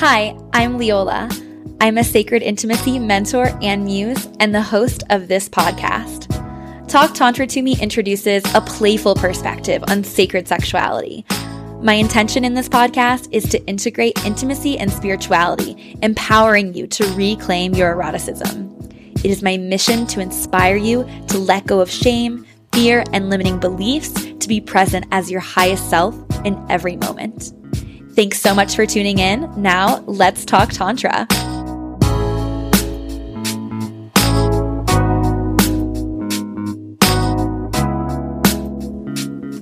Hi, I'm Leola. I'm a sacred intimacy mentor and muse, and the host of this podcast. Talk Tantra to Me introduces a playful perspective on sacred sexuality. My intention in this podcast is to integrate intimacy and spirituality, empowering you to reclaim your eroticism. It is my mission to inspire you to let go of shame, fear, and limiting beliefs to be present as your highest self in every moment. Thanks so much for tuning in. Now, let's talk Tantra.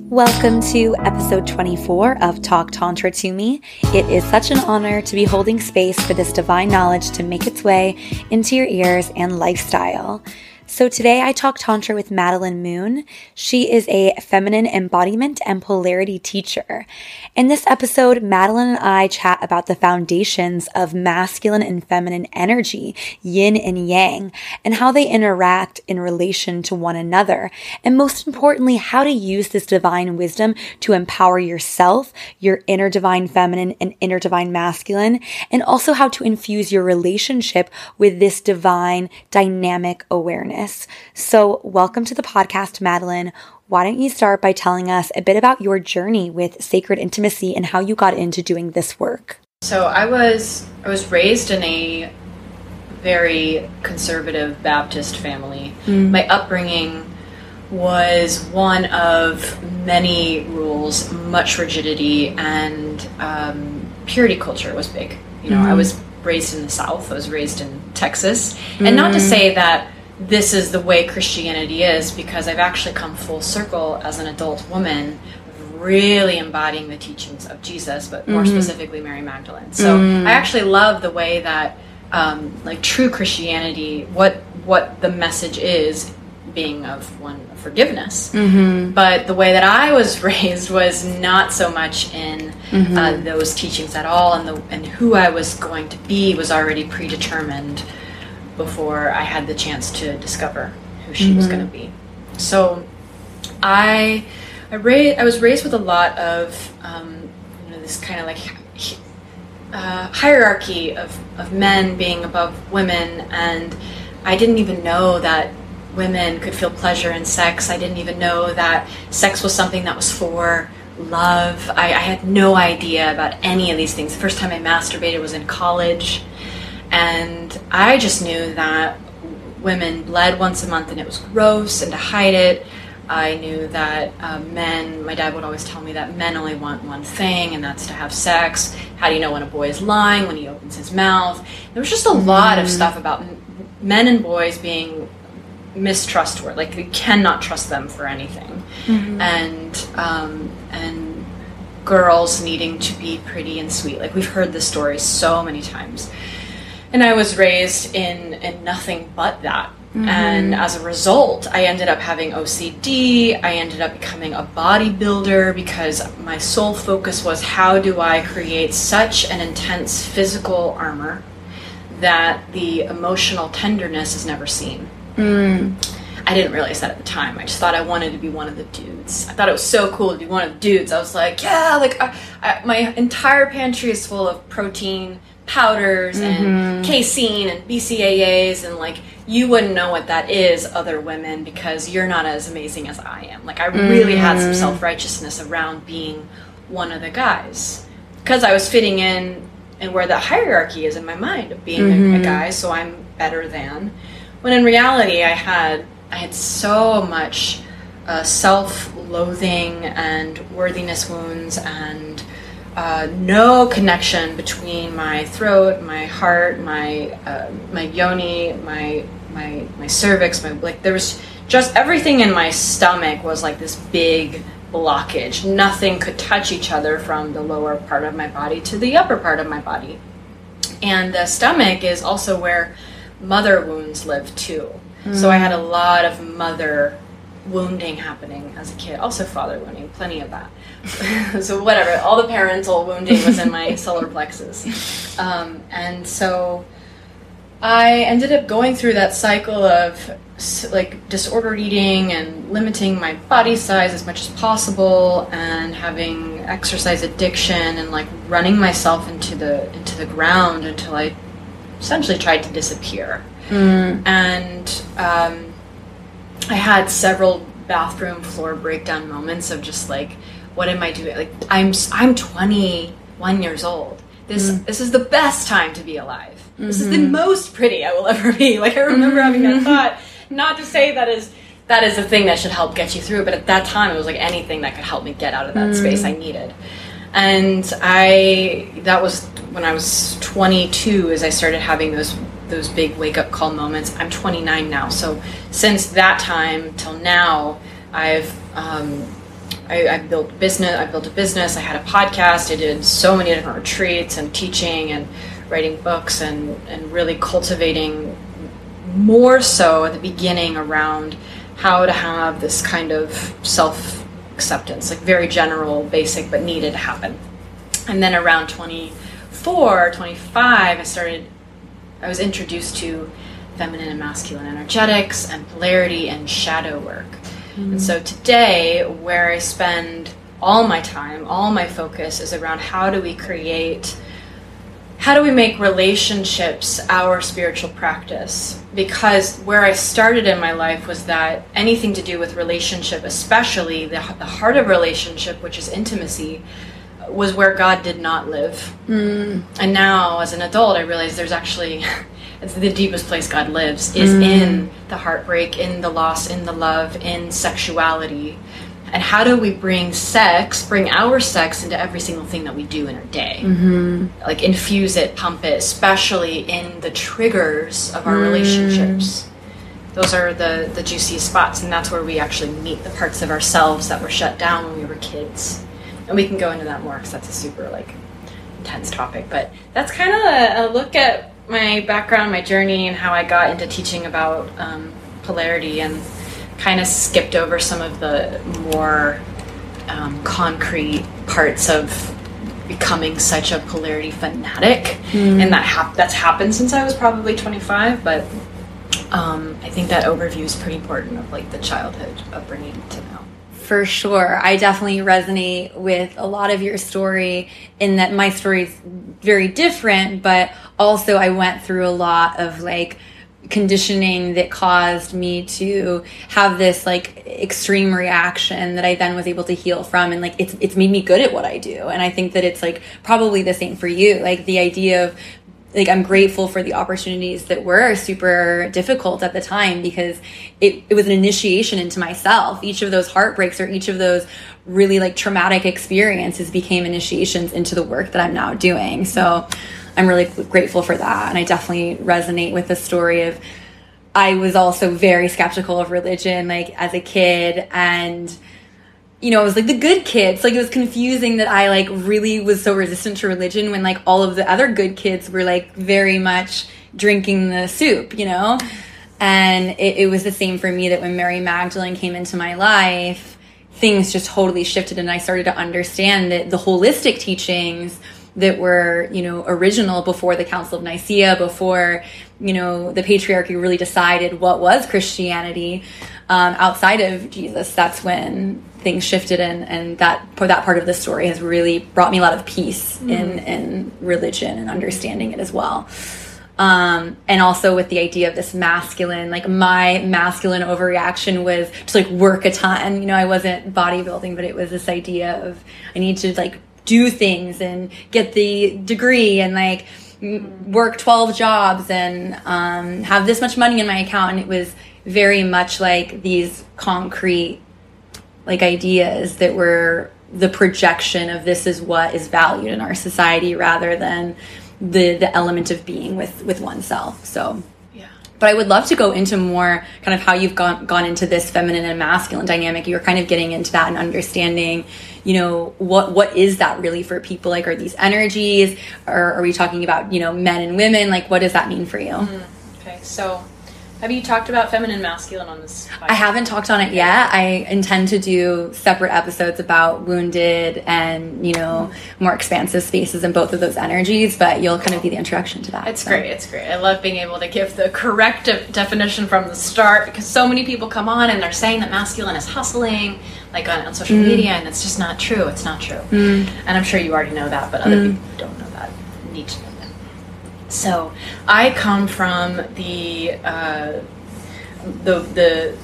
Welcome to episode 24 of Talk Tantra to Me. It is such an honor to be holding space for this divine knowledge to make its way into your ears and lifestyle. So today I talk Tantra with Madeline Moon. She is a feminine embodiment and polarity teacher. In this episode, Madeline and I chat about the foundations of masculine and feminine energy, yin and yang, and how they interact in relation to one another. And most importantly, how to use this divine wisdom to empower yourself, your inner divine feminine and inner divine masculine, and also how to infuse your relationship with this divine dynamic awareness. So, welcome to the podcast, Madeline. Why don't you start by telling us a bit about your journey with sacred intimacy and how you got into doing this work? So, I was I was raised in a very conservative Baptist family. Mm. My upbringing was one of many rules, much rigidity, and um, purity culture was big. You know, mm. I mm-hmm. was raised in the South. I was raised in Texas, and mm. not to mm. say that this is the way Christianity is because I've actually come full circle as an adult woman, really embodying the teachings of Jesus, but more mm-hmm. specifically Mary Magdalene. So mm. I actually love the way that, um, like true Christianity, what what the message is, being of one forgiveness. Mm-hmm. But the way that I was raised was not so much in mm-hmm. uh, those teachings at all, and the and who I was going to be was already predetermined before I had the chance to discover who she mm-hmm. was going to be. So I I, ra- I was raised with a lot of um, you know this kind of like uh, hierarchy of, of men being above women and I didn't even know that women could feel pleasure in sex. I didn't even know that sex was something that was for love. I, I had no idea about any of these things. The first time I masturbated was in college. And I just knew that women bled once a month and it was gross, and to hide it, I knew that uh, men, my dad would always tell me that men only want one thing, and that's to have sex. How do you know when a boy is lying? When he opens his mouth. There was just a lot of mm. stuff about men and boys being mistrustworthy. Like, you cannot trust them for anything. Mm-hmm. And, um, and girls needing to be pretty and sweet. Like, we've heard this story so many times and I was raised in in nothing but that. Mm-hmm. And as a result, I ended up having OCD. I ended up becoming a bodybuilder because my sole focus was how do I create such an intense physical armor that the emotional tenderness is never seen. Mm. I didn't realize that at the time. I just thought I wanted to be one of the dudes. I thought it was so cool to be one of the dudes. I was like, yeah, like I, I, my entire pantry is full of protein powders mm-hmm. and casein and BCAAs and like you wouldn't know what that is other women because you're not as amazing as I am. Like I really mm-hmm. had some mm-hmm. self-righteousness around being one of the guys because I was fitting in and where the hierarchy is in my mind of being mm-hmm. a, a mm-hmm. guy so I'm better than when in reality I had I had so much uh, self-loathing and worthiness wounds and uh, no connection between my throat, my heart, my uh, my yoni, my my my cervix, my like there was just everything in my stomach was like this big blockage. Nothing could touch each other from the lower part of my body to the upper part of my body. And the stomach is also where mother wounds live too. Mm. So I had a lot of mother wounding happening as a kid. Also father wounding, plenty of that. so whatever, all the parental wounding was in my solar plexus, um, and so I ended up going through that cycle of like disordered eating and limiting my body size as much as possible and having exercise addiction and like running myself into the into the ground until I essentially tried to disappear. Mm. And um, I had several bathroom floor breakdown moments of just like, what am I doing? Like I'm I'm 21 years old. This mm. this is the best time to be alive. Mm-hmm. This is the mm-hmm. most pretty I will ever be. Like I remember mm-hmm. having that thought not to say that is that is a thing that should help get you through, but at that time it was like anything that could help me get out of that mm. space I needed. And I that was when I was 22 as I started having those those big wake up call moments. I'm 29 now, so since that time till now, I've um, I, I built business. I built a business. I had a podcast. I did so many different retreats and teaching and writing books and and really cultivating more so at the beginning around how to have this kind of self acceptance, like very general, basic, but needed to happen. And then around 24, 25, I started, I was introduced to feminine and masculine energetics and polarity and shadow work. Mm-hmm. And so today, where I spend all my time, all my focus is around how do we create how do we make relationships our spiritual practice? Because where I started in my life was that anything to do with relationship, especially the, the heart of relationship, which is intimacy, was where God did not live. Mm. And now, as an adult, I realize there's actually it's the deepest place God lives is mm. in the heartbreak, in the loss, in the love, in sexuality and how do we bring sex bring our sex into every single thing that we do in our day mm-hmm. like infuse it pump it especially in the triggers of our mm. relationships those are the the juicy spots and that's where we actually meet the parts of ourselves that were shut down when we were kids and we can go into that more because that's a super like intense topic but that's kind of a, a, look at my background my journey and how i got into teaching about um, polarity and kind of skipped over some of the more um, concrete parts of becoming such a polarity fanatic, mm. and that hap- that's happened since I was probably 25. But um, I think that overview is pretty important of like the childhood upbringing to. For sure. I definitely resonate with a lot of your story in that my story is very different, but also I went through a lot of like conditioning that caused me to have this like extreme reaction that I then was able to heal from. And like it's it's made me good at what I do. And I think that it's like probably the same for you. Like the idea of like I'm grateful for the opportunities that were super difficult at the time because it, it was an initiation into myself. Each of those heartbreaks or each of those really like traumatic experiences became initiations into the work that I'm now doing. So I'm really grateful for that. And I definitely resonate with the story of I was also very skeptical of religion, like as a kid. And, you know, it was like the good kids. Like it was confusing that I like really was so resistant to religion when like all of the other good kids were like very much drinking the soup, you know? And it, it was the same for me that when Mary Magdalene came into my life, things just totally shifted and I started to understand that the holistic teachings that were, you know, original before the Council of Nicaea, before, you know, the patriarchy really decided what was Christianity um, outside of Jesus. That's when things shifted, and and that that part of the story has really brought me a lot of peace mm. in in religion and understanding it as well. Um, and also with the idea of this masculine, like my masculine overreaction was to like work a ton. You know, I wasn't bodybuilding, but it was this idea of I need to like do things and get the degree and like work 12 jobs and um, have this much money in my account and it was very much like these concrete like ideas that were the projection of this is what is valued in our society rather than the the element of being with with oneself. So but I would love to go into more kind of how you've gone gone into this feminine and masculine dynamic. You're kind of getting into that and understanding, you know, what what is that really for people? Like, are these energies, or are we talking about you know men and women? Like, what does that mean for you? Mm, okay, so Have you talked about feminine masculine on this? I haven't talked on it yet. I intend to do separate episodes about wounded and, you know, more expansive spaces and both of those energies, but you'll kind of be the introduction to that. It's so. great. It's great. I love being able to give the correct de- definition from the start because so many people come on and they're saying that masculine is hustling, like on, on social mm. media, and it's just not true. It's not true. Mm. And I'm sure you already know that, but other mm. people don't know that, need to know so I come from the uh, the the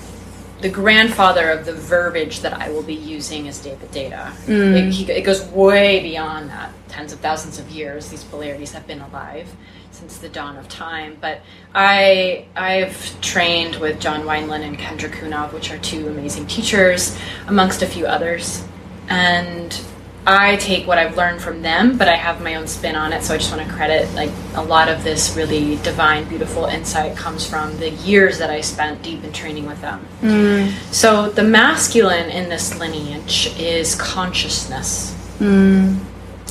the grandfather of the verbiage that I will be using as David Deida. Mm. It, he, it, goes way beyond that. Tens of thousands of years, these polarities have been alive since the dawn of time. But I I've trained with John Wineland and Kendra Cunov, which are two amazing teachers, amongst a few others, and I take what I've learned from them, but I have my own spin on it. So I just want to credit like a lot of this really divine, beautiful insight comes from the years that I spent deep in training with them. Mm. So the masculine in this lineage is consciousness. Mm.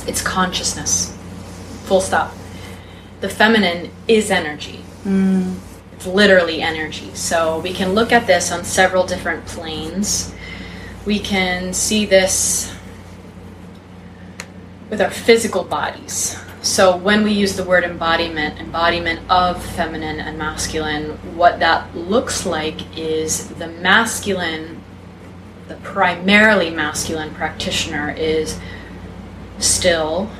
It's consciousness. Full stop. The feminine is energy. Mm. It's literally energy. So we can look at this on several different planes. We can see this with our physical bodies. So when we use the word embodiment, embodiment of feminine and masculine, what that looks like is the masculine, the primarily masculine practitioner is still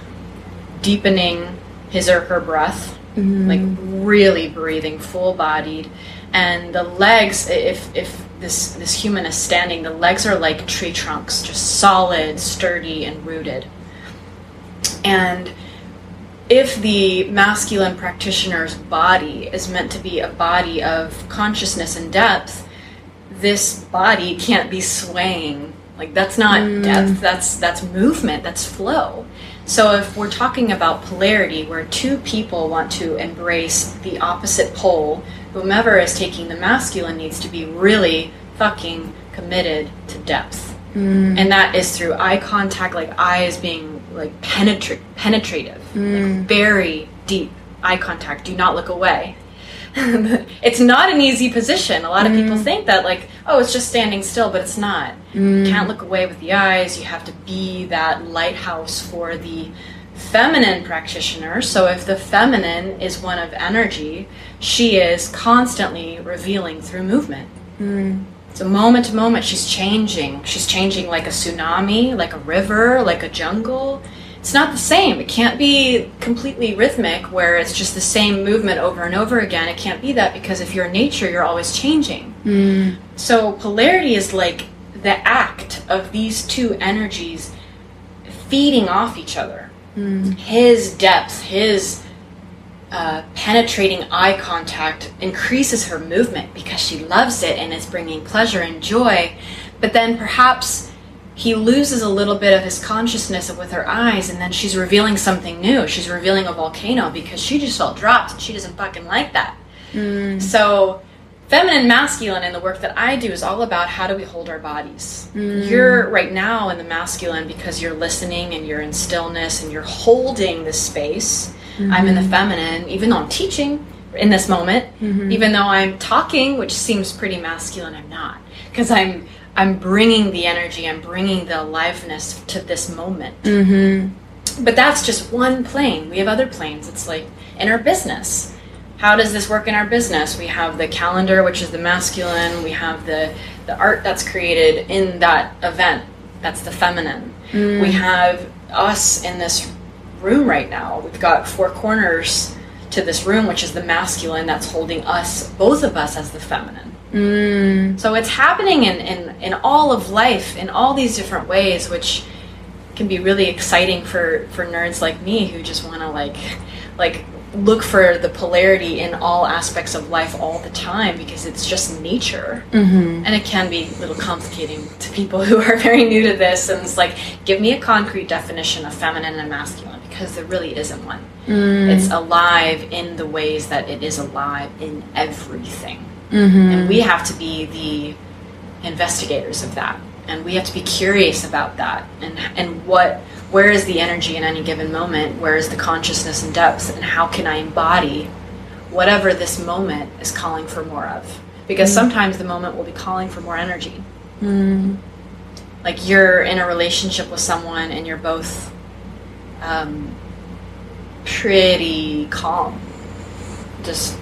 deepening his or her breath, mm-hmm. like really breathing full bodied. And the legs, if, if this, this human is standing, the legs are like tree trunks, just solid, sturdy, and rooted. And if the masculine practitioner's body is meant to be a body of consciousness and depth, this body can't be swaying. Like that's not mm. depth, that's that's movement, that's flow. So if we're talking about polarity where two people want to embrace the opposite pole, whomever is taking the masculine needs to be really fucking committed to depth. Mm. And that is through eye contact, like eyes being like penetra- penetrative, mm. like very deep eye contact. Do not look away. it's not an easy position. A lot of mm. people think that like, oh, it's just standing still, but it's not. Mm. You can't look away with the eyes. You have to be that lighthouse for the feminine practitioner. So if the feminine is one of energy, she is constantly revealing through movement. Mm. So moment to moment, she's changing. She's changing like a tsunami, like a river, like a jungle. It's not the same. It can't be completely rhythmic where it's just the same movement over and over again. It can't be that because if you're nature, you're always changing. Mm. So polarity is like the act of these two energies feeding off each other. Mm. His depth, his uh, penetrating eye contact increases her movement because she loves it and it's bringing pleasure and joy. But then perhaps he loses a little bit of his consciousness with her eyes and then she's revealing something new. She's revealing a volcano because she just felt dropped and she doesn't fucking like that. Mm. So, feminine masculine in the work that I do is all about how do we hold our bodies. Mm. You're right now in the masculine because you're listening and you're in stillness and you're holding the space Mm-hmm. I'm in the feminine, even though I'm teaching in this moment. Mm-hmm. Even though I'm talking, which seems pretty masculine, I'm not because I'm I'm bringing the energy, I'm bringing the aliveness to this moment. Mm-hmm. But that's just one plane. We have other planes. It's like in our business. How does this work in our business? We have the calendar, which is the masculine. We have the the art that's created in that event. That's the feminine. Mm. We have us in this room right now. We've got four corners to this room, which is the masculine that's holding us, both of us, as the feminine. Mm. So it's happening in, in, in all of life in all these different ways, which can be really exciting for, for nerds like me who just want to like like look for the polarity in all aspects of life all the time because it's just nature. Mm-hmm. And it can be a little complicating to people who are very new to this. And it's like, give me a concrete definition of feminine and masculine because there really isn't one. Mm. It's alive in the ways that it is alive in everything. Mm-hmm. And we have to be the investigators of that. And we have to be curious about that and and what where is the energy in any given moment? Where is the consciousness and depth? And how can I embody whatever this moment is calling for more of. Because Mm. sometimes the moment will be calling for more energy. Mm. Like you're in a relationship with someone and you're both um, pretty calm. Just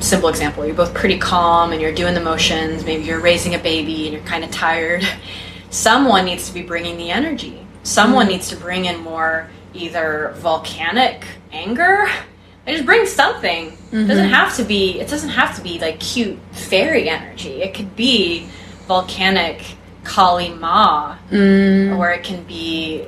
simple example. You're both pretty calm and you're doing the motions. Maybe you're raising a baby and you're kind of tired. Someone needs to be bringing the energy. Someone needs to bring in more either volcanic anger. I just bring something. It doesn't have to be it doesn't have to be like cute fairy energy. It could be volcanic kali ma Mm. or it can be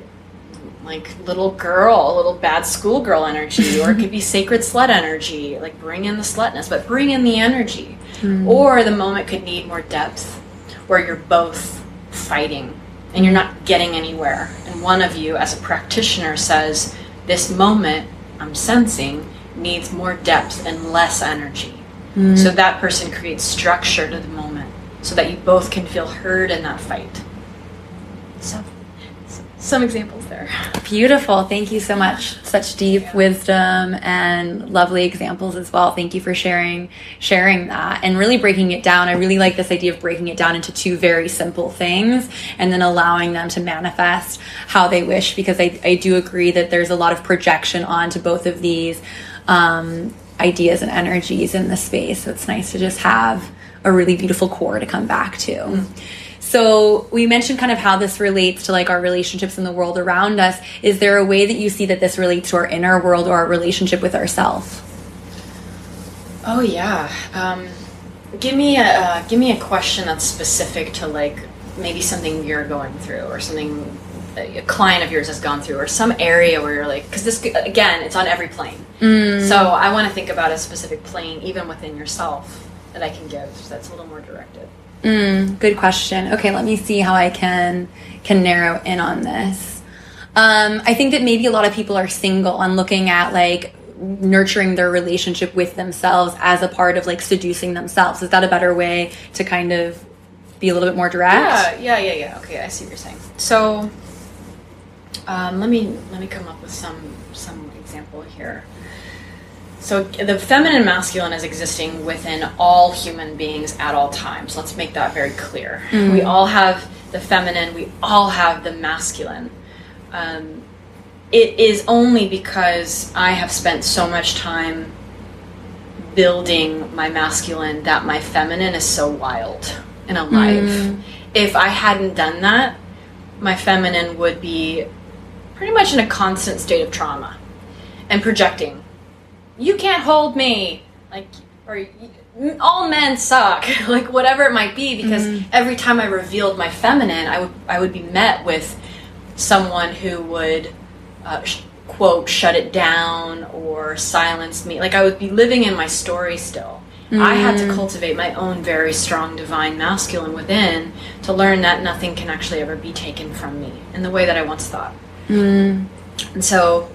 like little girl, little bad schoolgirl energy, or it could be sacred slut energy. Like bring in the slutness, but bring in the energy. Hmm. Or the moment could need more depth, where you're both fighting and you're not getting anywhere. And one of you, as a practitioner, says, This moment I'm sensing needs more depth and less energy. Hmm. So that person creates structure to the moment so that you both can feel heard in that fight. So, some examples there. Beautiful. Thank you so much. Such deep wisdom and lovely examples as well. Thank you for sharing sharing that and really breaking it down. I really like this idea of breaking it down into two very simple things and then allowing them to manifest how they wish because I, I do agree that there's a lot of projection onto both of these um, ideas and energies in the space. So it's nice to just have a really beautiful core to come back to. So we mentioned kind of how this relates to like our relationships in the world around us. Is there a way that you see that this relates to our inner world or our relationship with ourselves? Oh yeah. Um, give me a uh, give me a question that's specific to like maybe something you're going through or something a client of yours has gone through or some area where you're like because this again it's on every plane. So I want to think about a specific plane even within yourself that I can give that's a little more directed. Mm, good question. Okay, let me see how I can can narrow in on this. Um, I think that maybe a lot of people are single and looking at like nurturing their relationship with themselves as a part of like seducing themselves. Is that a better way to kind of be a little bit more direct? Yeah, yeah, yeah, yeah. Okay, I see what you're saying. So, um, let me let me come up with some some example here. So the feminine masculine is existing within all human beings at all times. Let's make that very clear. We all have the feminine. We all have the masculine. Um, it is only because I have spent so much time building my masculine that my feminine is so wild and alive. If I hadn't done that, my feminine would be pretty much in a constant state of trauma and projecting. You can't hold me, like, or all men suck, like whatever it might be. Because mm-hmm. every time I revealed my feminine, I would I would be met with someone who would uh, sh- quote shut it down or silence me. Like I would be living in my story still. I had to mm-hmm. cultivate my own very strong divine masculine within to learn that nothing can actually ever be taken from me in the way that I once thought. Mm-hmm. And so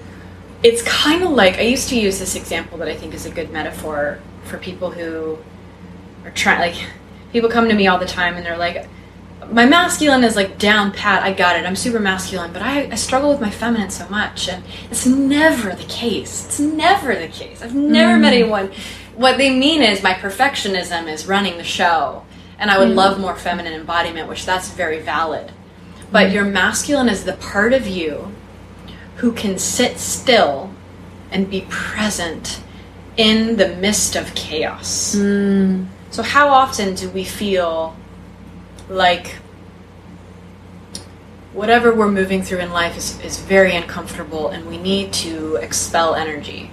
it's kind of like I used to use this example that I think is a good metaphor for people who are trying like people come to me all the time and they're like my masculine is like down pat i got it i'm super masculine but I, I struggle with my feminine so much. And it's never the case. It's never the case. I've never met mm. anyone. What they mean is my perfectionism is running the show and i would mm. love more feminine embodiment which that's very valid. But mm. your masculine is the part of you who can sit still and be present in the midst of chaos. Hmm. So, how often do we feel like whatever we're moving through in life is, is very uncomfortable and we need to expel energy?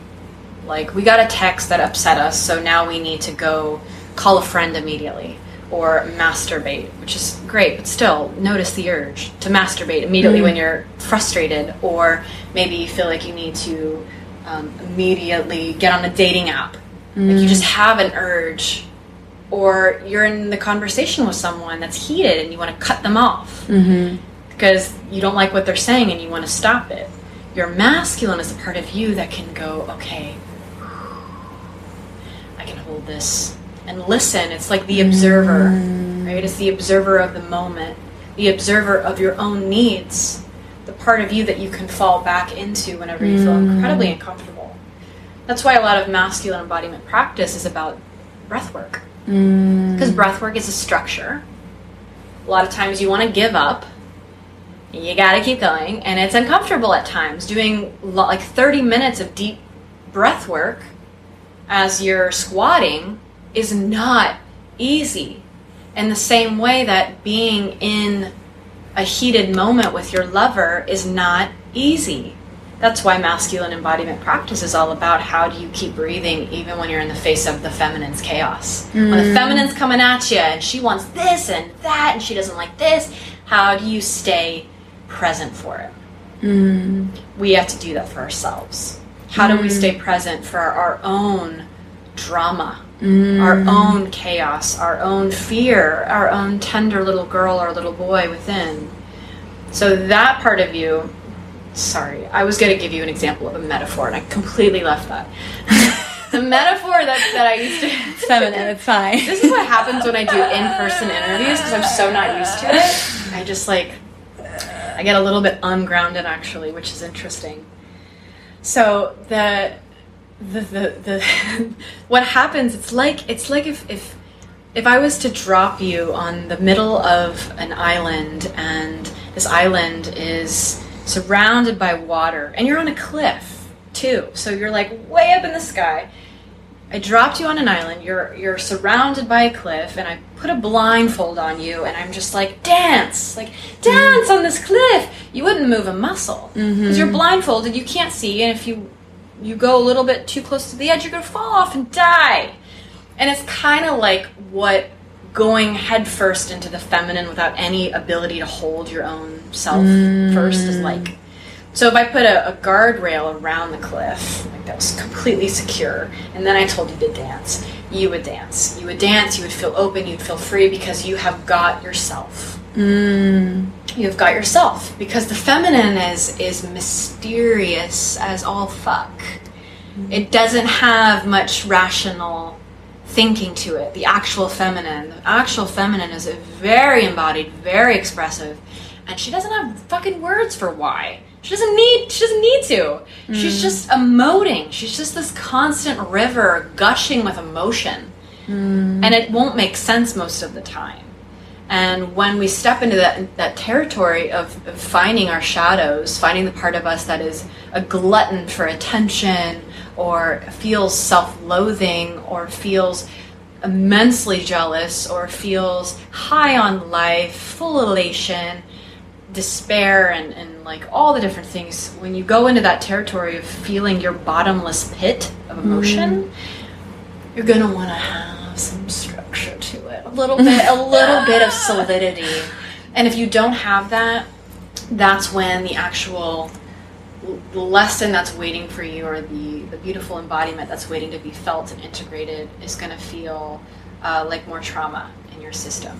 Like, we got a text that upset us, so now we need to go call a friend immediately or masturbate, which is great, but still, notice the urge to masturbate immediately mm. when you're frustrated, or maybe you feel like you need to um, immediately get on a dating app. Like, you mm. just have an urge, or you're in the conversation with someone that's heated and you want to cut them off mm-hmm. because you don't like what they're saying and you want to stop it. Your masculine is a part of you that can go, okay, I can hold this and listen. It's like the observer, mm. right? It's the observer of the moment, the observer of your own needs, the part of you that you can fall back into whenever you feel mm. incredibly uncomfortable. That's why a lot of masculine embodiment practice is about breath work. Mm. Because breath work is a structure. A lot of times you want to give up. You got to keep going, and it's uncomfortable at times. Doing like 30 minutes of deep breath work as you're squatting is not easy. In the same way that being in a heated moment with your lover is not easy. That's why masculine embodiment practice is all about how do you keep breathing even when you're in the face of the feminine's chaos. When the mm. feminine's coming at you and she wants this and that and she doesn't like this, how do you stay present for it? Mm. We have to do that for ourselves. How do we mm. stay present for our own drama, our mm. own chaos, our own fear, our own tender little girl or little boy within? So that part of you, sorry, I was going to give you an example of a metaphor and I completely left that. the metaphor that, that I used to. Feminine, it's fine. This is what happens when I do in person interviews because I'm so not used to it. I just like, I get a little bit ungrounded actually, which is interesting. So the the the, the what happens? It's like it's like if if if I was to drop you on the middle of an island and this island is surrounded by water and you're on a cliff too. So you're like way up in the sky. I dropped you on an island. You're you're surrounded by a cliff, and I put a blindfold on you, and I'm just like dance, like dance on this cliff. You wouldn't move a muscle mm-hmm. because you're blindfolded. You can't see, and if you you go a little bit too close to the edge, you're gonna fall off and die. And it's kind of like what going headfirst into the feminine without any ability to hold your own self first is like. Mm. So if I put a, a guardrail around the cliff, like that was completely secure, and then I told you to dance, you would dance. You would dance, you would feel open, you'd feel free because you have got yourself. Mm. You've got yourself. Because the feminine is is mysterious as all fuck. Mm. It doesn't have much rational thinking to it. The actual feminine. The actual feminine is very embodied, very expressive, and she doesn't have fucking words for why. She doesn't need she doesn't need to. She's mm. just emoting. She's just this constant river gushing with emotion. And it won't make sense most of the time. And when we step into that that territory of, of finding our shadows, finding the part of us that is a glutton for attention, or feels self-loathing, or feels immensely jealous, or feels high on life, full elation, despair, and, and like all the different things, when you go into that territory of feeling your bottomless pit of emotion, mm. you're gonna want to have little bit, a little bit of solidity. And if you don't have that, that's when the actual lesson that's waiting for you, or the the beautiful embodiment that's waiting to be felt and integrated, is gonna feel uh, like more trauma in your system.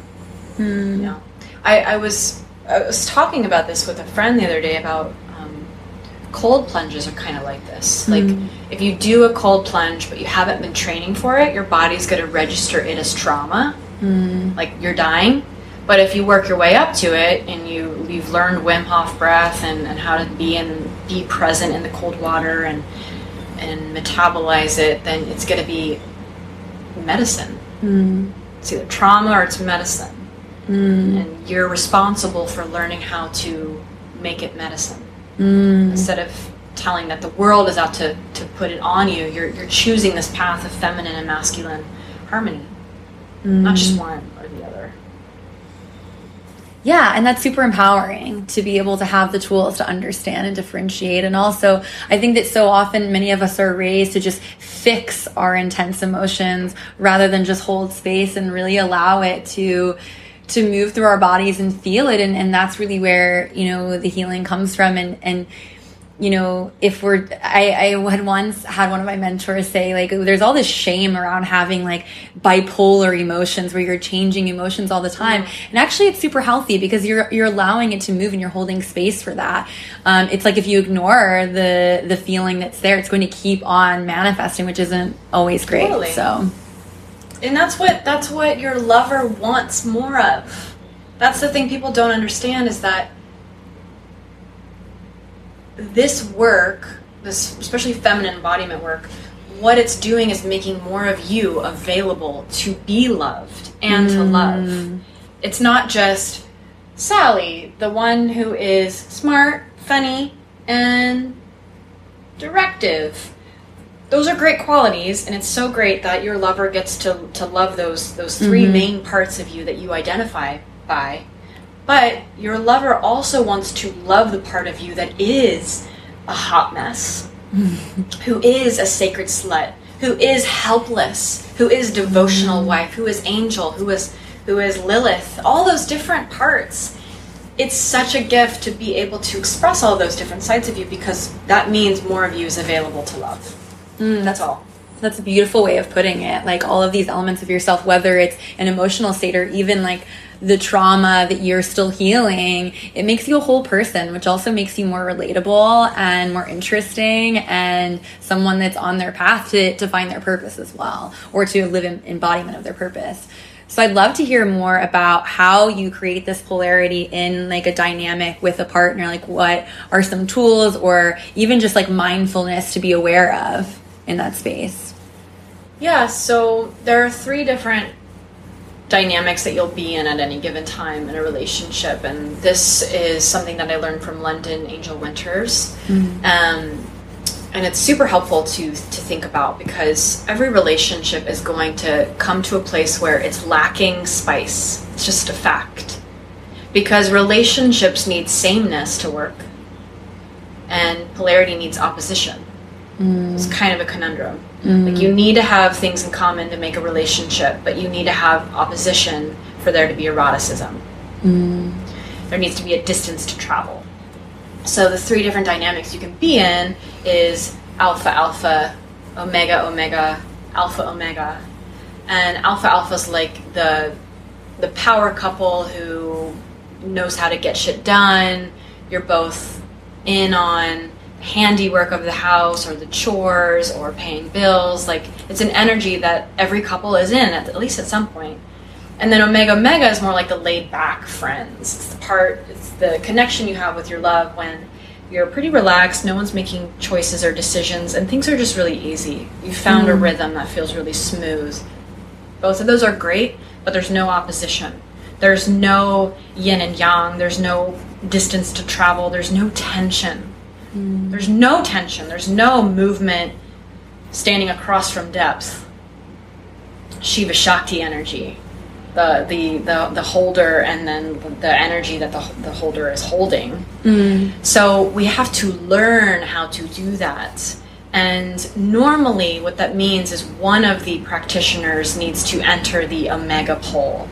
You know, I, I was I was talking about this with a friend the other day about um, cold plunges are kind of like this. Like if you do a cold plunge but you haven't been training for it, your body's going to register it as trauma, Mm. like you're dying. But if you work your way up to it and you you've learned Wim Hof breath and, and how to be and be present in the cold water and and metabolize it, then it's going to be medicine. Mm. It's either trauma or it's medicine. Mm. And you're responsible for learning how to make it medicine. Instead of telling that the world is out to, to put it on you you're, you're choosing this path of feminine and masculine harmony not just mm. one or the other. Yeah, and that's super empowering to be able to have the tools to understand and differentiate. And also, I think that so often many of us are raised to just fix our intense emotions rather than just hold space and really allow it to to move through our bodies and feel it. And, and that's really where you know the healing comes from. And and you know, if we're, I, I had once had one of my mentors say, like, there's all this shame around having like bipolar emotions where you're changing emotions all the time. And actually, it's super healthy because you're, you're allowing it to move and you're holding space for that. Um, it's like if you ignore the, the feeling that's there, it's going to keep on manifesting, which isn't always great. Totally. So, and that's what that's what your lover wants more of that's the thing people don't understand is that this work this especially feminine embodiment work what it's doing is making more of you available to be loved and to mm. love. It's not just Sally, the one who is smart, funny, and directive. Those are great qualities, and it's so great that your lover gets to, to love those those 3 mm-hmm. main parts of you that you identify by. But your lover also wants to love the part of you that is a hot mess, who is a sacred slut, who is helpless, who is devotional mm-hmm. wife, who is angel, who is who is Lilith, all those different parts. It's such a gift to be able to express all those different sides of you because that means more of you is available to love. Mm. That's all. That's a beautiful way of putting it. Like all of these elements of yourself, whether it's an emotional state or even like the trauma that you're still healing, it makes you a whole person, which also makes you more relatable and more interesting and someone that's on their path to, to find their purpose as well or to live in embodiment of their purpose. So I'd love to hear more about how you create this polarity in like a dynamic with a partner. Like what are some tools or even just like mindfulness to be aware of in that space? Yeah, so there are three different dynamics that you'll be in at any given time in a relationship, and this is something that I learned from London Angel Winters. Um, and it's super helpful to to think about because every relationship is going to come to a place where it's lacking spice. It's just a fact. Because relationships need sameness to work, and polarity needs opposition. It's kind of a conundrum. Like you mm. need to have things in common to make a relationship, but you need to have opposition for there to be eroticism. Mm. There needs to be a distance to travel. So the three different dynamics you can be in is alpha alpha, omega omega, alpha omega. And alpha alpha is like the the power couple who knows how to get shit done. You're both in on handiwork of the house or the chores or paying bills. Like it's an energy that every couple is in at, at least at some point. And then Omega Omega is more like the laid back friends. It's the part, it's the connection you have with your love when you're pretty relaxed, no one's making choices or decisions, and things are just really easy. You found a mm. rhythm that feels really smooth. Both of those are great, but there's no opposition. There's no yin and yang, there's no distance to travel, there's no tension. There's no tension, there's no movement standing across from depth. Shiva Shakti energy. The, the, the, the holder and then the energy that the, the holder is holding. So we have to learn how to do that. And normally, what that means is one of the practitioners needs to enter the omega pole.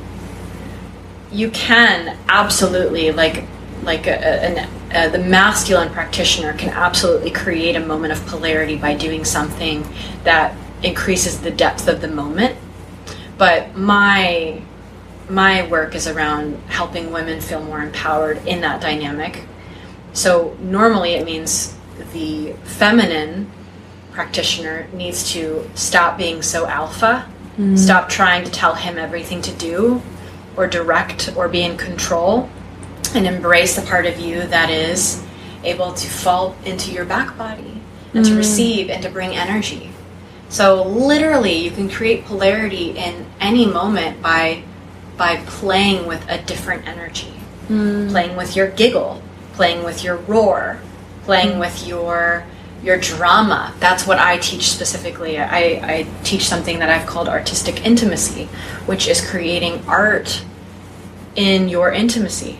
You can absolutely, like, like a, a, an, uh, the masculine practitioner can absolutely create a moment of polarity by doing something that increases the depth of the moment. But my my work is around helping women feel more empowered in that dynamic. So normally it means the feminine practitioner needs to stop being so alpha, stop trying to tell him everything to do or direct or be in control and embrace the part of you that is able to fall into your back body and to mm. receive and to bring energy. So literally you can create polarity in any moment by by playing with a different energy. Mm. Playing with your giggle, playing with your roar, playing mm. with your your drama. That's what I teach specifically. I, I teach something that I've called artistic intimacy, which is creating art in your intimacy.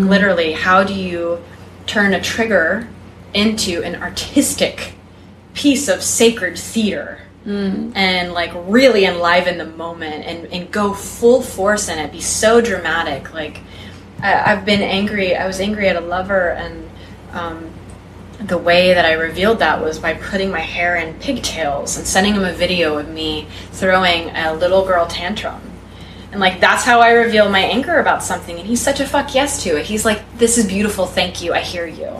Like literally, how do you turn a trigger into an artistic piece of sacred theater and like really enliven the moment and, and go full force in it, be so dramatic. Like, I, I've been angry, I was angry at a lover, and um, the way that I revealed that was by putting my hair in pigtails and sending him a video of me throwing a little girl tantrum. And like that's how I reveal my anger about something. And he's such a fuck yes to it. He's like, This is beautiful, thank you, I hear you.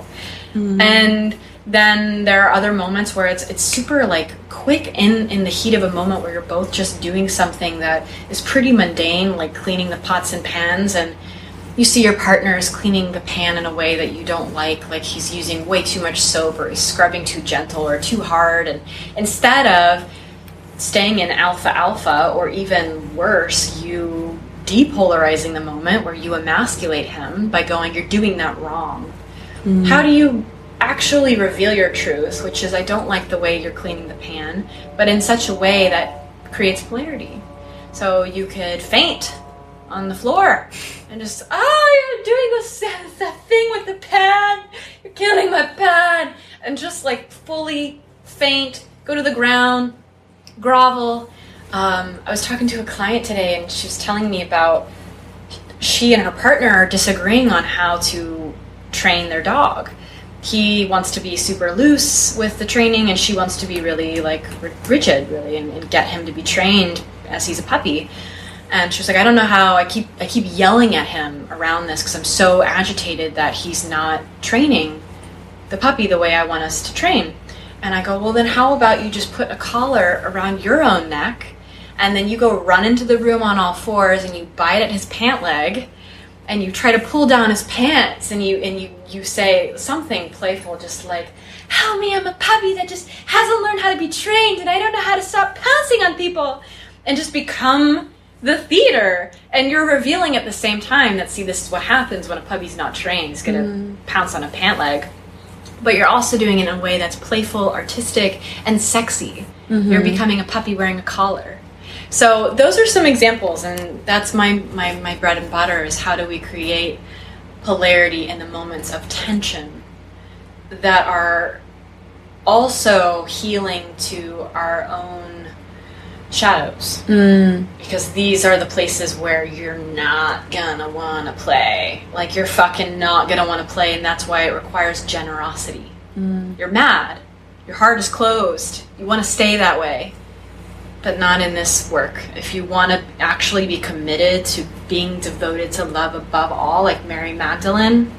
Mm-hmm. And then there are other moments where it's it's super like quick in in the heat of a moment where you're both just doing something that is pretty mundane, like cleaning the pots and pans and you see your partner is cleaning the pan in a way that you don't like, like he's using way too much soap or he's scrubbing too gentle or too hard. And instead of staying in alpha alpha or even worse, you depolarizing the moment where you emasculate him by going, You're doing that wrong. Mm. How do you actually reveal your truth, which is, I don't like the way you're cleaning the pan, but in such a way that creates polarity? So you could faint on the floor and just, oh, you're doing this that thing with the pan. You're killing my pan. And just like fully faint, go to the ground, grovel. Um, I was talking to a client today and she was telling me about she and her partner are disagreeing on how to train their dog. He wants to be super loose with the training and she wants to be really like rigid, really, and, and get him to be trained as he's a puppy and she was like, I don't know how I keep I keep yelling at him around this because I'm so agitated that he's not training the puppy the way I want us to train. And I go, well, then how about you just put a collar around your own neck, and then you go run into the room on all fours and you bite at his pant leg, and you try to pull down his pants, and you and you you say something playful, just like, "Help me! I'm a puppy that just hasn't learned how to be trained, and I don't know how to stop pouncing on people," and just become the theater and you're revealing at the same time that see this is what happens when a puppy's not trained he's gonna mm. pounce on a pant leg but you're also doing it in a way that's playful artistic and sexy mm-hmm. you're becoming a puppy wearing a collar so those are some examples and that's my, my my bread and butter is how do we create polarity in the moments of tension that are also healing to our own shadows. Mm. because these are the places where you're not gonna want to play. Like you're fucking not gonna want to play and that's why it requires generosity. Mm. you're mad. Your heart is closed. You want to stay that way. But not in this work. If you want to actually be committed to being devoted to love above all like mary magdalene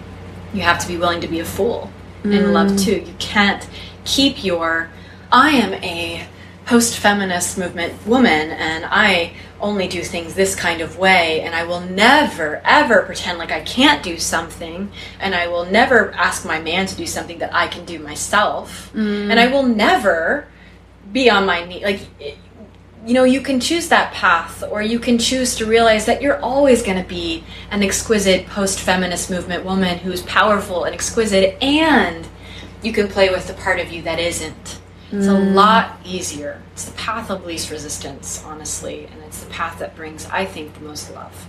you have to be willing to be a fool mm. in love too. You can't keep your i am a post feminist movement woman and I only do things this kind of way and I will never ever pretend like I can't do something and I will never ask my man to do something that I can do myself mm. and I will never be on my knee like you know you can choose that path or you can choose to realize that you're always going to be an exquisite post feminist movement woman who's powerful and exquisite and you can play with the part of you that isn't it's mm. a lot easier. It's the path of least resistance, honestly, and it's the path that brings, I think, the most love.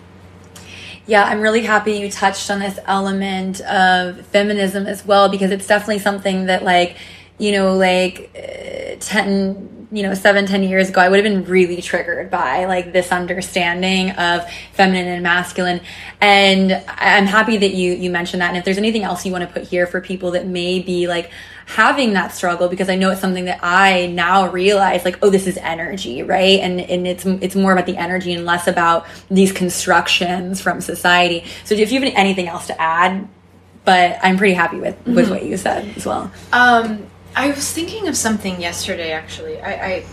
Yeah, I'm really happy you touched on this element of feminism as well because it's definitely something that, like, you know, like uh, 10, you know, seven, ten years ago, I would have been really triggered by like this understanding of feminine and masculine. And I'm happy that you, you mentioned that. And if there's anything else you want to put here for people that may be like, having that struggle because I know it's something that I now realize like, oh, this is energy, right? And and it's it's more about the energy and less about these constructions from society. So if you have anything else to add, but I'm pretty happy with with mm-hmm. what you said as well. Um, I was thinking of something yesterday. Actually, I, I,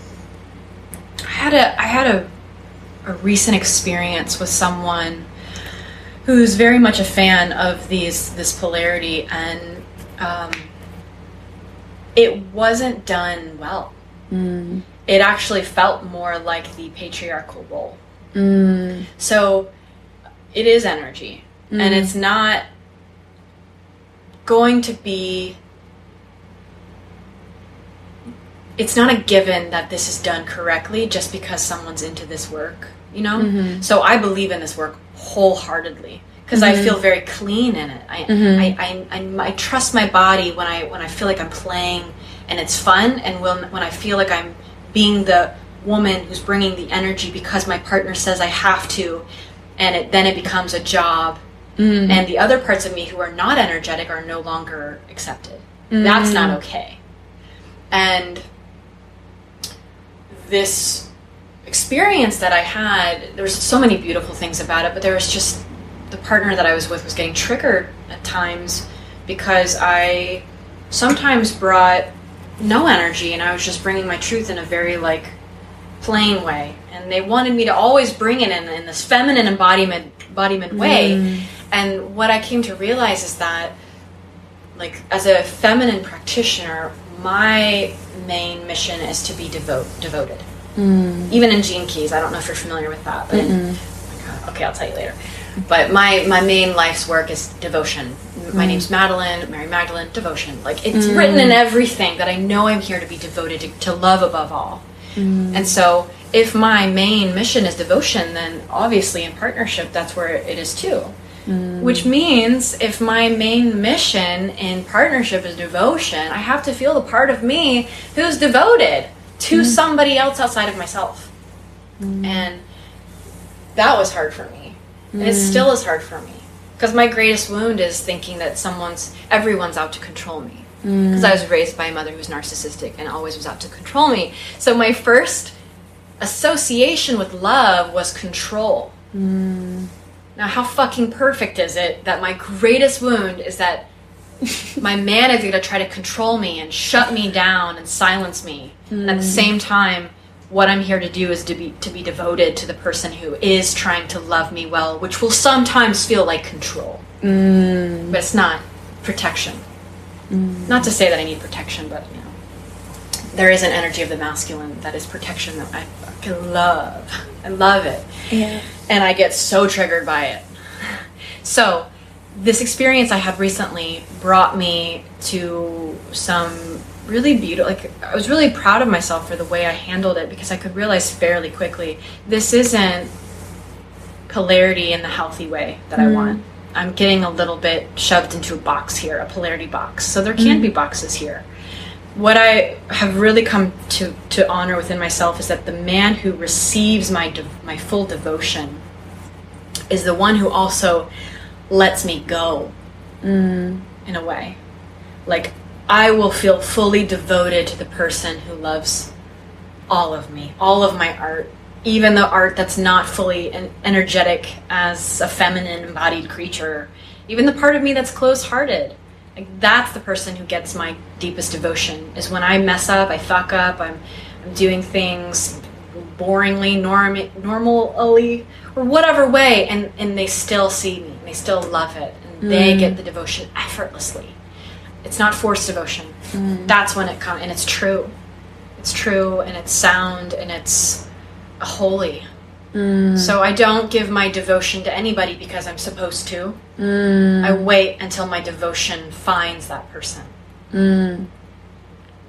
I had a I had a a recent experience with someone who's very much a fan of these this polarity and. Um, it wasn't done well. Mm. It actually felt more like the patriarchal role. Mm. So it is energy, mm. and it's not going to be. It's not a given that this is done correctly just because someone's into this work, you know? Mm-hmm. So I believe in this work wholeheartedly because mm-hmm. I feel very clean in it. I, mm-hmm. I, I, I, I, trust my body when I when I feel like I'm playing and it's fun, and when when I feel like I'm being the woman who's bringing the energy because my partner says I have to, and it, then it becomes a job, mm-hmm. and the other parts of me who are not energetic are no longer accepted. That's not mm. okay, and this experience that I had, there was so many beautiful things about it, but there was just the partner that I was with was getting triggered at times because I sometimes brought no energy and I was just bringing my truth in a very like plain way and they wanted me to always bring it in, in this feminine embodiment embodiment way mm. And what I came to realize is that, like, as a feminine practitioner, my main mission is to be devote devoted. Even in Gene Keys, I don't know if you're familiar with that, but in, okay, I'll tell you later. But my my main life's work is devotion. My mm. name's Madelyn, Mary Magdalene, devotion. Like it's mm. written in everything that I know I'm here to be devoted to, to love above all. Mm. And so, if my main mission is devotion, then obviously in partnership, that's where it is too. Which means if my main mission in partnership is devotion, I have to feel the part of me who's devoted to somebody else outside of myself. And that was hard for me. And it mm. still is hard for me. Because my greatest wound is thinking that someone's, everyone's out to control me. Mm. Because I was raised by a mother who's narcissistic and always was out to control me. So my first association with love was control. Mm. Now, how fucking perfect is it that my greatest wound is that my man is going to try to control me and shut me down and silence me. And at the same time, what I'm here to do is to be to be devoted to the person who is trying to love me well, which will sometimes feel like control, mm. but it's not protection. Mm. Not to say that I need protection, but you know, there is an energy of the masculine that is protection that I fucking love. I love it Yeah. and I get so triggered by it. So, this experience I had recently brought me to some really beautiful like I was really proud of myself for the way I handled it because I could realize fairly quickly this isn't polarity in the healthy way that I mm-hmm. want. I'm getting a little bit shoved into a box here, a polarity box. So there can be mm-hmm. boxes here. What I have really come to, to honor within myself is that the man who receives my de- my full devotion is the one who also lets me go mm. in a way. Like I will feel fully devoted to the person who loves all of me, all of my art, even the art that's not fully en- energetic as a feminine embodied creature, even the part of me that's close hearted. Like that's the person who gets my deepest devotion. Is when I mess up, I fuck up, I'm I'm doing things boringly, norm normally, or whatever way, and and they still see me, and they still love it, and they mm. get the devotion effortlessly. It's not forced devotion. Mm. That's when it comes, and it's true. It's true, and it's sound, and it's holy. Mm. So I don't give my devotion to anybody because I'm supposed to. Mm. I wait until my devotion finds that person.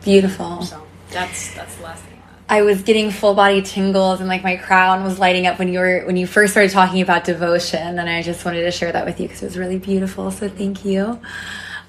Beautiful. So that's that's the last thing. I was getting full body tingles and like my crown was lighting up when you were when you first started talking about devotion and I just wanted to share that with you because it was really beautiful so thank you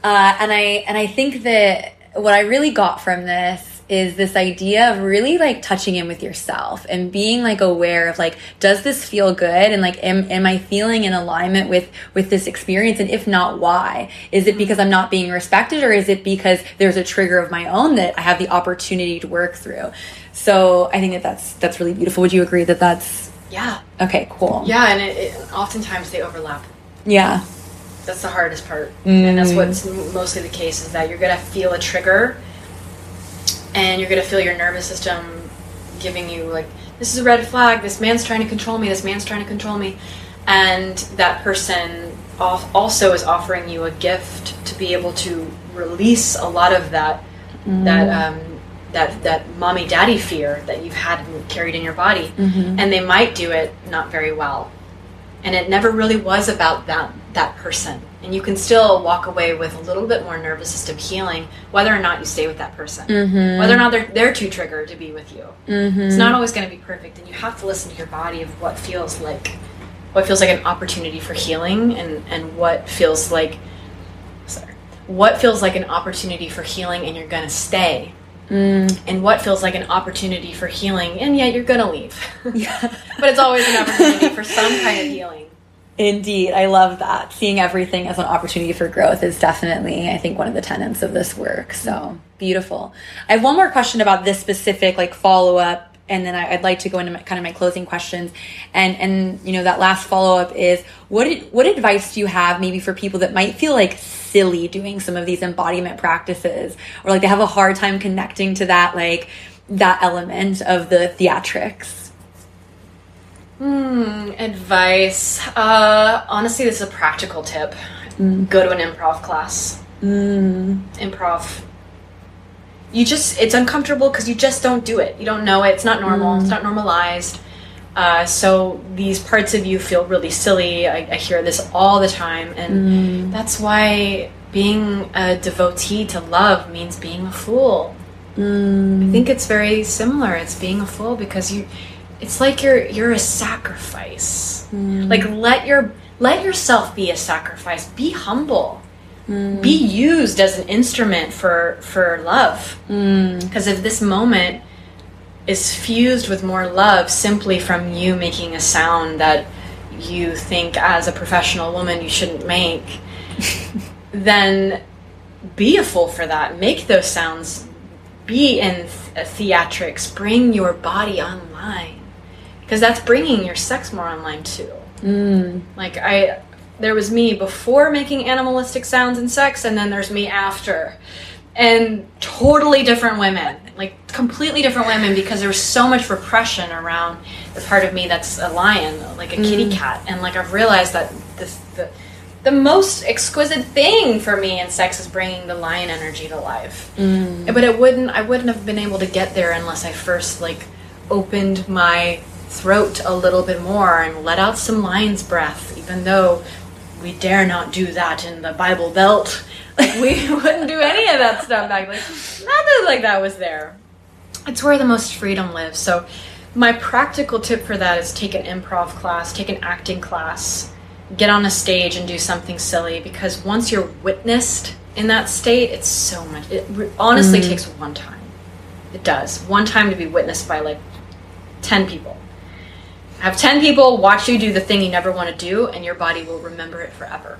uh, and I and I think that what I really got from this is this idea of really like touching in with yourself and being like aware of like does this feel good? And like am, am i feeling in alignment with with this experience? And if not why? Is it because i'm not being respected or is it because there's a trigger of my own that i have the opportunity to work through? So i think that that's that's really beautiful. Would you agree that that's Yeah, okay cool. Yeah, and it, it, oftentimes they overlap. yeah That's the hardest part, and that's what's mostly the case is that you're gonna feel a trigger, and you're gonna feel your nervous system giving you like, this is a red flag. This man's trying to control me. This man's trying to control me, and that person al- also is offering you a gift to be able to release a lot of that that um, that that mommy daddy fear that you've had and carried in your body, and they might do it not very well and it never really was about them that person. And you can still walk away with a little bit more nervous system healing whether or not you stay with that person. Mm-hmm. Whether or not they're, they're too triggered to be with you. Mm-hmm. It's not always going to be perfect and you have to listen to your body of what feels like what feels like an opportunity for healing and and what feels like sorry what feels like an opportunity for healing and you're going to stay Mm. and what feels like an opportunity for healing and yet you're going to leave yeah but it's always an opportunity for some kind of healing Indeed, I love that. Seeing everything as an opportunity for growth is definitely, I think, one of the tenets of this work. So beautiful. I have one more question about this specific, like follow up, and then I, I'd like to go into my, kind of my closing questions. And and you know that last follow up is what what advice do you have maybe for people that might feel like silly doing some of these embodiment practices, or like they have a hard time connecting to that like that element of the theatrics. Hmm, advice. Uh, honestly, this is a practical tip. Go to an improv class. Mmm. Improv. You just, it's uncomfortable because you just don't do it. You don't know it. It's not normal. It's mm. not normalized. Uh, so these parts of you feel really silly. I, I hear this all the time. And mm. that's why being a devotee to love means being a fool. Mm. I think it's very similar. It's being a fool because you it's like you're you're a sacrifice. Like let your let yourself be a sacrifice. Be humble. Be used as an instrument for for love. Mm. Because if this moment is fused with more love simply from you making a sound that you think as a professional woman you shouldn't make, then be a fool for that. Make those sounds. Be in th- theatrics. Bring your body online. Because that's bringing your sex more online too. Mm. Like, I. There was me before making animalistic sounds and sex, and then there's me after. And totally different women. Like, completely different women because there was so much repression around the part of me that's a lion, like a kitty mm. cat. And, like, I've realized that this. The, the most exquisite thing for me in sex is bringing the lion energy to life. Mm. But it wouldn't I wouldn't have been able to get there unless I first like opened my throat a little bit more and let out some lion's breath, even though we dare not do that in the Bible Belt. Like we wouldn't do any of that stuff back like nothing like that was there. It's where the most freedom lives. So my practical tip for that is take an improv class, take an acting class, get on a stage and do something silly because once you're witnessed in that state, it's so much. It honestly mm. takes one time. It does. One time to be witnessed by like 10 people. Have 10 people watch you do the thing you never want to do, and your body will remember it forever.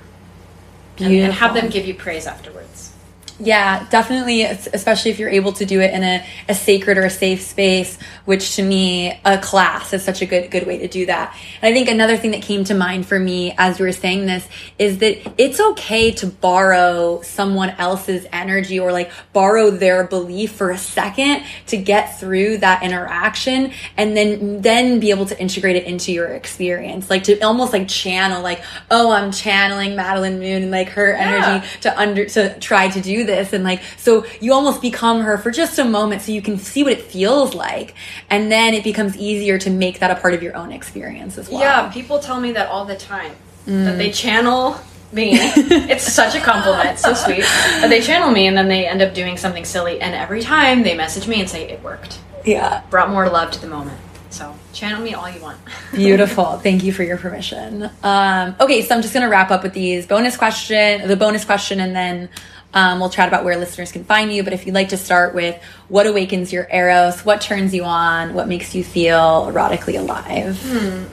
And, and have them give you praise afterwards. Yeah, definitely, especially if you're able to do it in a, a sacred or a safe space, which to me, a class is such a good, good way to do that. And I think another thing that came to mind for me as you were saying this is that it's okay to borrow someone else's energy or like borrow their belief for a second to get through that interaction and then, then be able to integrate it into your experience. Like to almost like channel, like, oh, I'm channeling Madelyn Moon and like her energy to under, to try to do this. And like, so you almost become her for just a moment so you can see what it feels like. And then it becomes easier to make that a part of your own experience as well. Yeah, people tell me that all the time. That they channel me. it's such a compliment, so sweet. That they channel me and then they end up doing something silly, and every time they message me and say it worked, Yeah. brought more love to the moment. So channel me all you want. Beautiful. Thank you for your permission. Um, okay, so I'm just to wrap up with these bonus question, the bonus question, and then um, we'll chat about where listeners can find you. But if you'd like to start with what awakens your eros, what turns you on, what makes you feel erotically alive?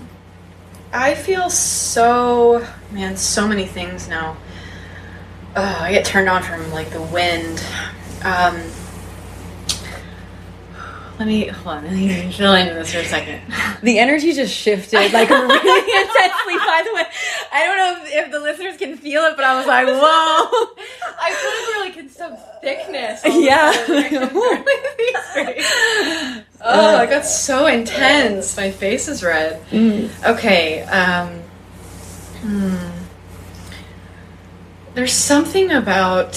I feel so man, so many things now. Oh, I get turned on from like the wind. Um, let me hold on. Let me fill into this for a second. The energy just shifted like really intensely. By the way, I don't know if, if the listeners can feel it, but I was like, whoa. I feel like in some thickness. Yeah. oh, I got so intense. My face is red. Okay. Um, hmm. There's something about.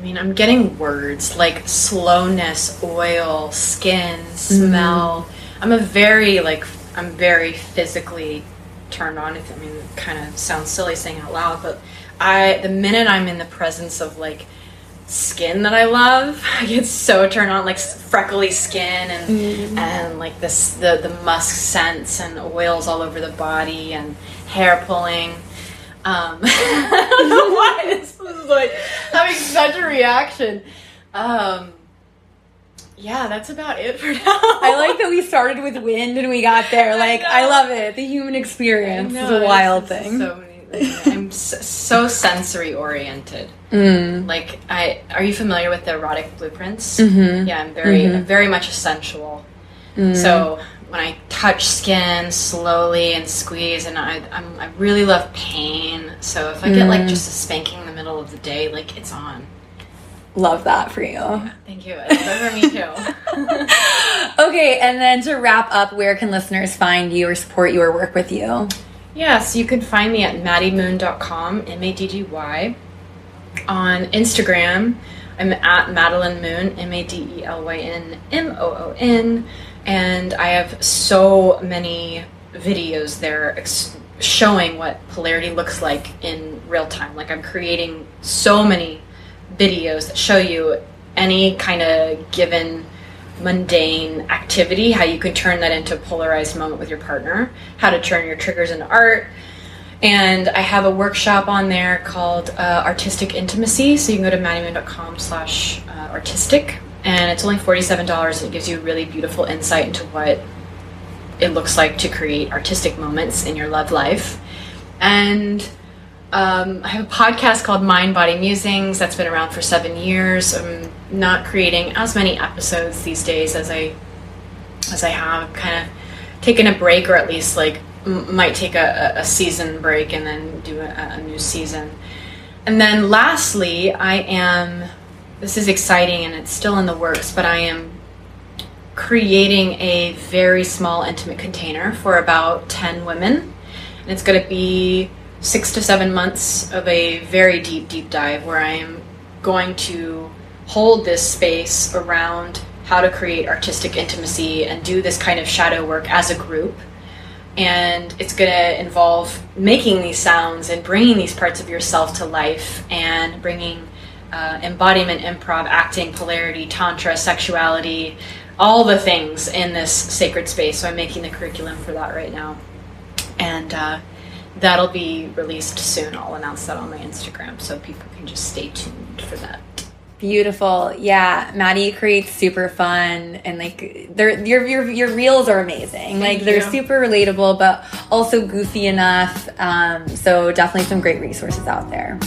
I mean, I'm getting words like slowness, oil, skin, mm-hmm. smell. I'm a very like I'm very physically turned on. I mean, it kind of sounds silly saying out loud, but I the minute I'm in the presence of like skin that I love, I get so turned on, like freckly skin and mm-hmm. and like this the the musk scents and oils all over the body and hair pulling. Um, I don't know why this was like having such a reaction. Um, yeah, that's about it for now. I like that we started with wind and we got there. Like, I, know. love it. The human experience No, is a wild thing. So many, I'm s- so sensory oriented. Mm. Like, I are you familiar with the erotic blueprints? Mhm. Yeah, I'm very Mhm. I'm very much a sensual. Mm. So when I touch skin slowly and squeeze, and I I'm, I really love pain. So if I get like Mm. just a spanking in the middle of the day, like it's on. love that for you. Yeah, thank you. for me too. okay, and then to wrap up, where can listeners find you or support you or work with you? Yes, you can find me at maddymoon.com, M A D D Y. On Instagram, I'm at Madelyn Moon, M A D E L Y N M O O N. And I have so many videos there ex- showing what polarity looks like in real time. Like, I'm creating so many videos that show you any kind of given mundane activity, how you can turn that into a polarized moment with your partner, how to turn your triggers into art. And I have a workshop on there called uh, Artistic Intimacy. So you can go to maddymoon.com slash uh, artistic. And it's only $47 and it gives you a really beautiful insight into what it looks like to create artistic moments in your love life. And um, I have a podcast called Mind Body Musings that's been around for seven years. I'm not creating as many episodes these days as I as I have. Kind of taken a break, or at least like m- might take a, a, season break and then do a, a new season. And then lastly, I am. This is exciting and it's still in the works, but I am creating a very small intimate container for about 10 women. And it's going to be six to seven months of a very deep, deep dive where I am going to hold this space around how to create artistic intimacy and do this kind of shadow work as a group. And it's going to involve making these sounds and bringing these parts of yourself to life and bringing uh, embodiment, improv, acting, polarity, tantra, sexuality, all the things in this sacred space. So I'm making the curriculum for that right now. And uh, that'll be released soon. I'll announce that on my Instagram so people can just stay tuned for that. Beautiful. Yeah, Maddy creates super fun and like they're your your your reels are amazing. Thank like they're super relatable but also goofy enough. Um, so definitely some great resources out there.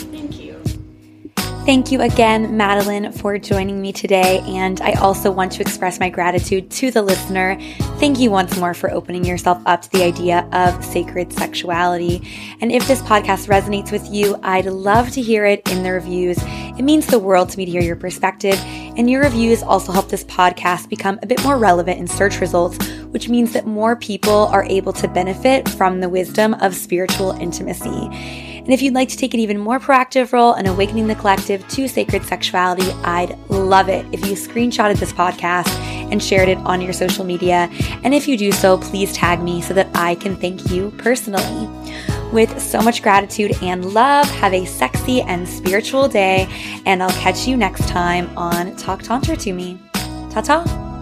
Thank you again, Madelyn, for joining me today. And I also want to express my gratitude to the listener. Thank you once more for opening yourself up to the idea of sacred sexuality. And if this podcast resonates with you, I'd love to hear it in the reviews. It means the world to me to hear your perspective. And your reviews also help this podcast become a bit more relevant in search results, which means that more people are able to benefit from the wisdom of spiritual intimacy. And if you'd like to take an even more proactive role in awakening the collective to sacred sexuality, I'd love it if you screenshotted this podcast and shared it on your social media. And if you do so, please tag me so that I can thank you personally. With so much gratitude and love, have a sexy and spiritual day, and I'll catch you next time on Talk Tantra to Me. Ta ta!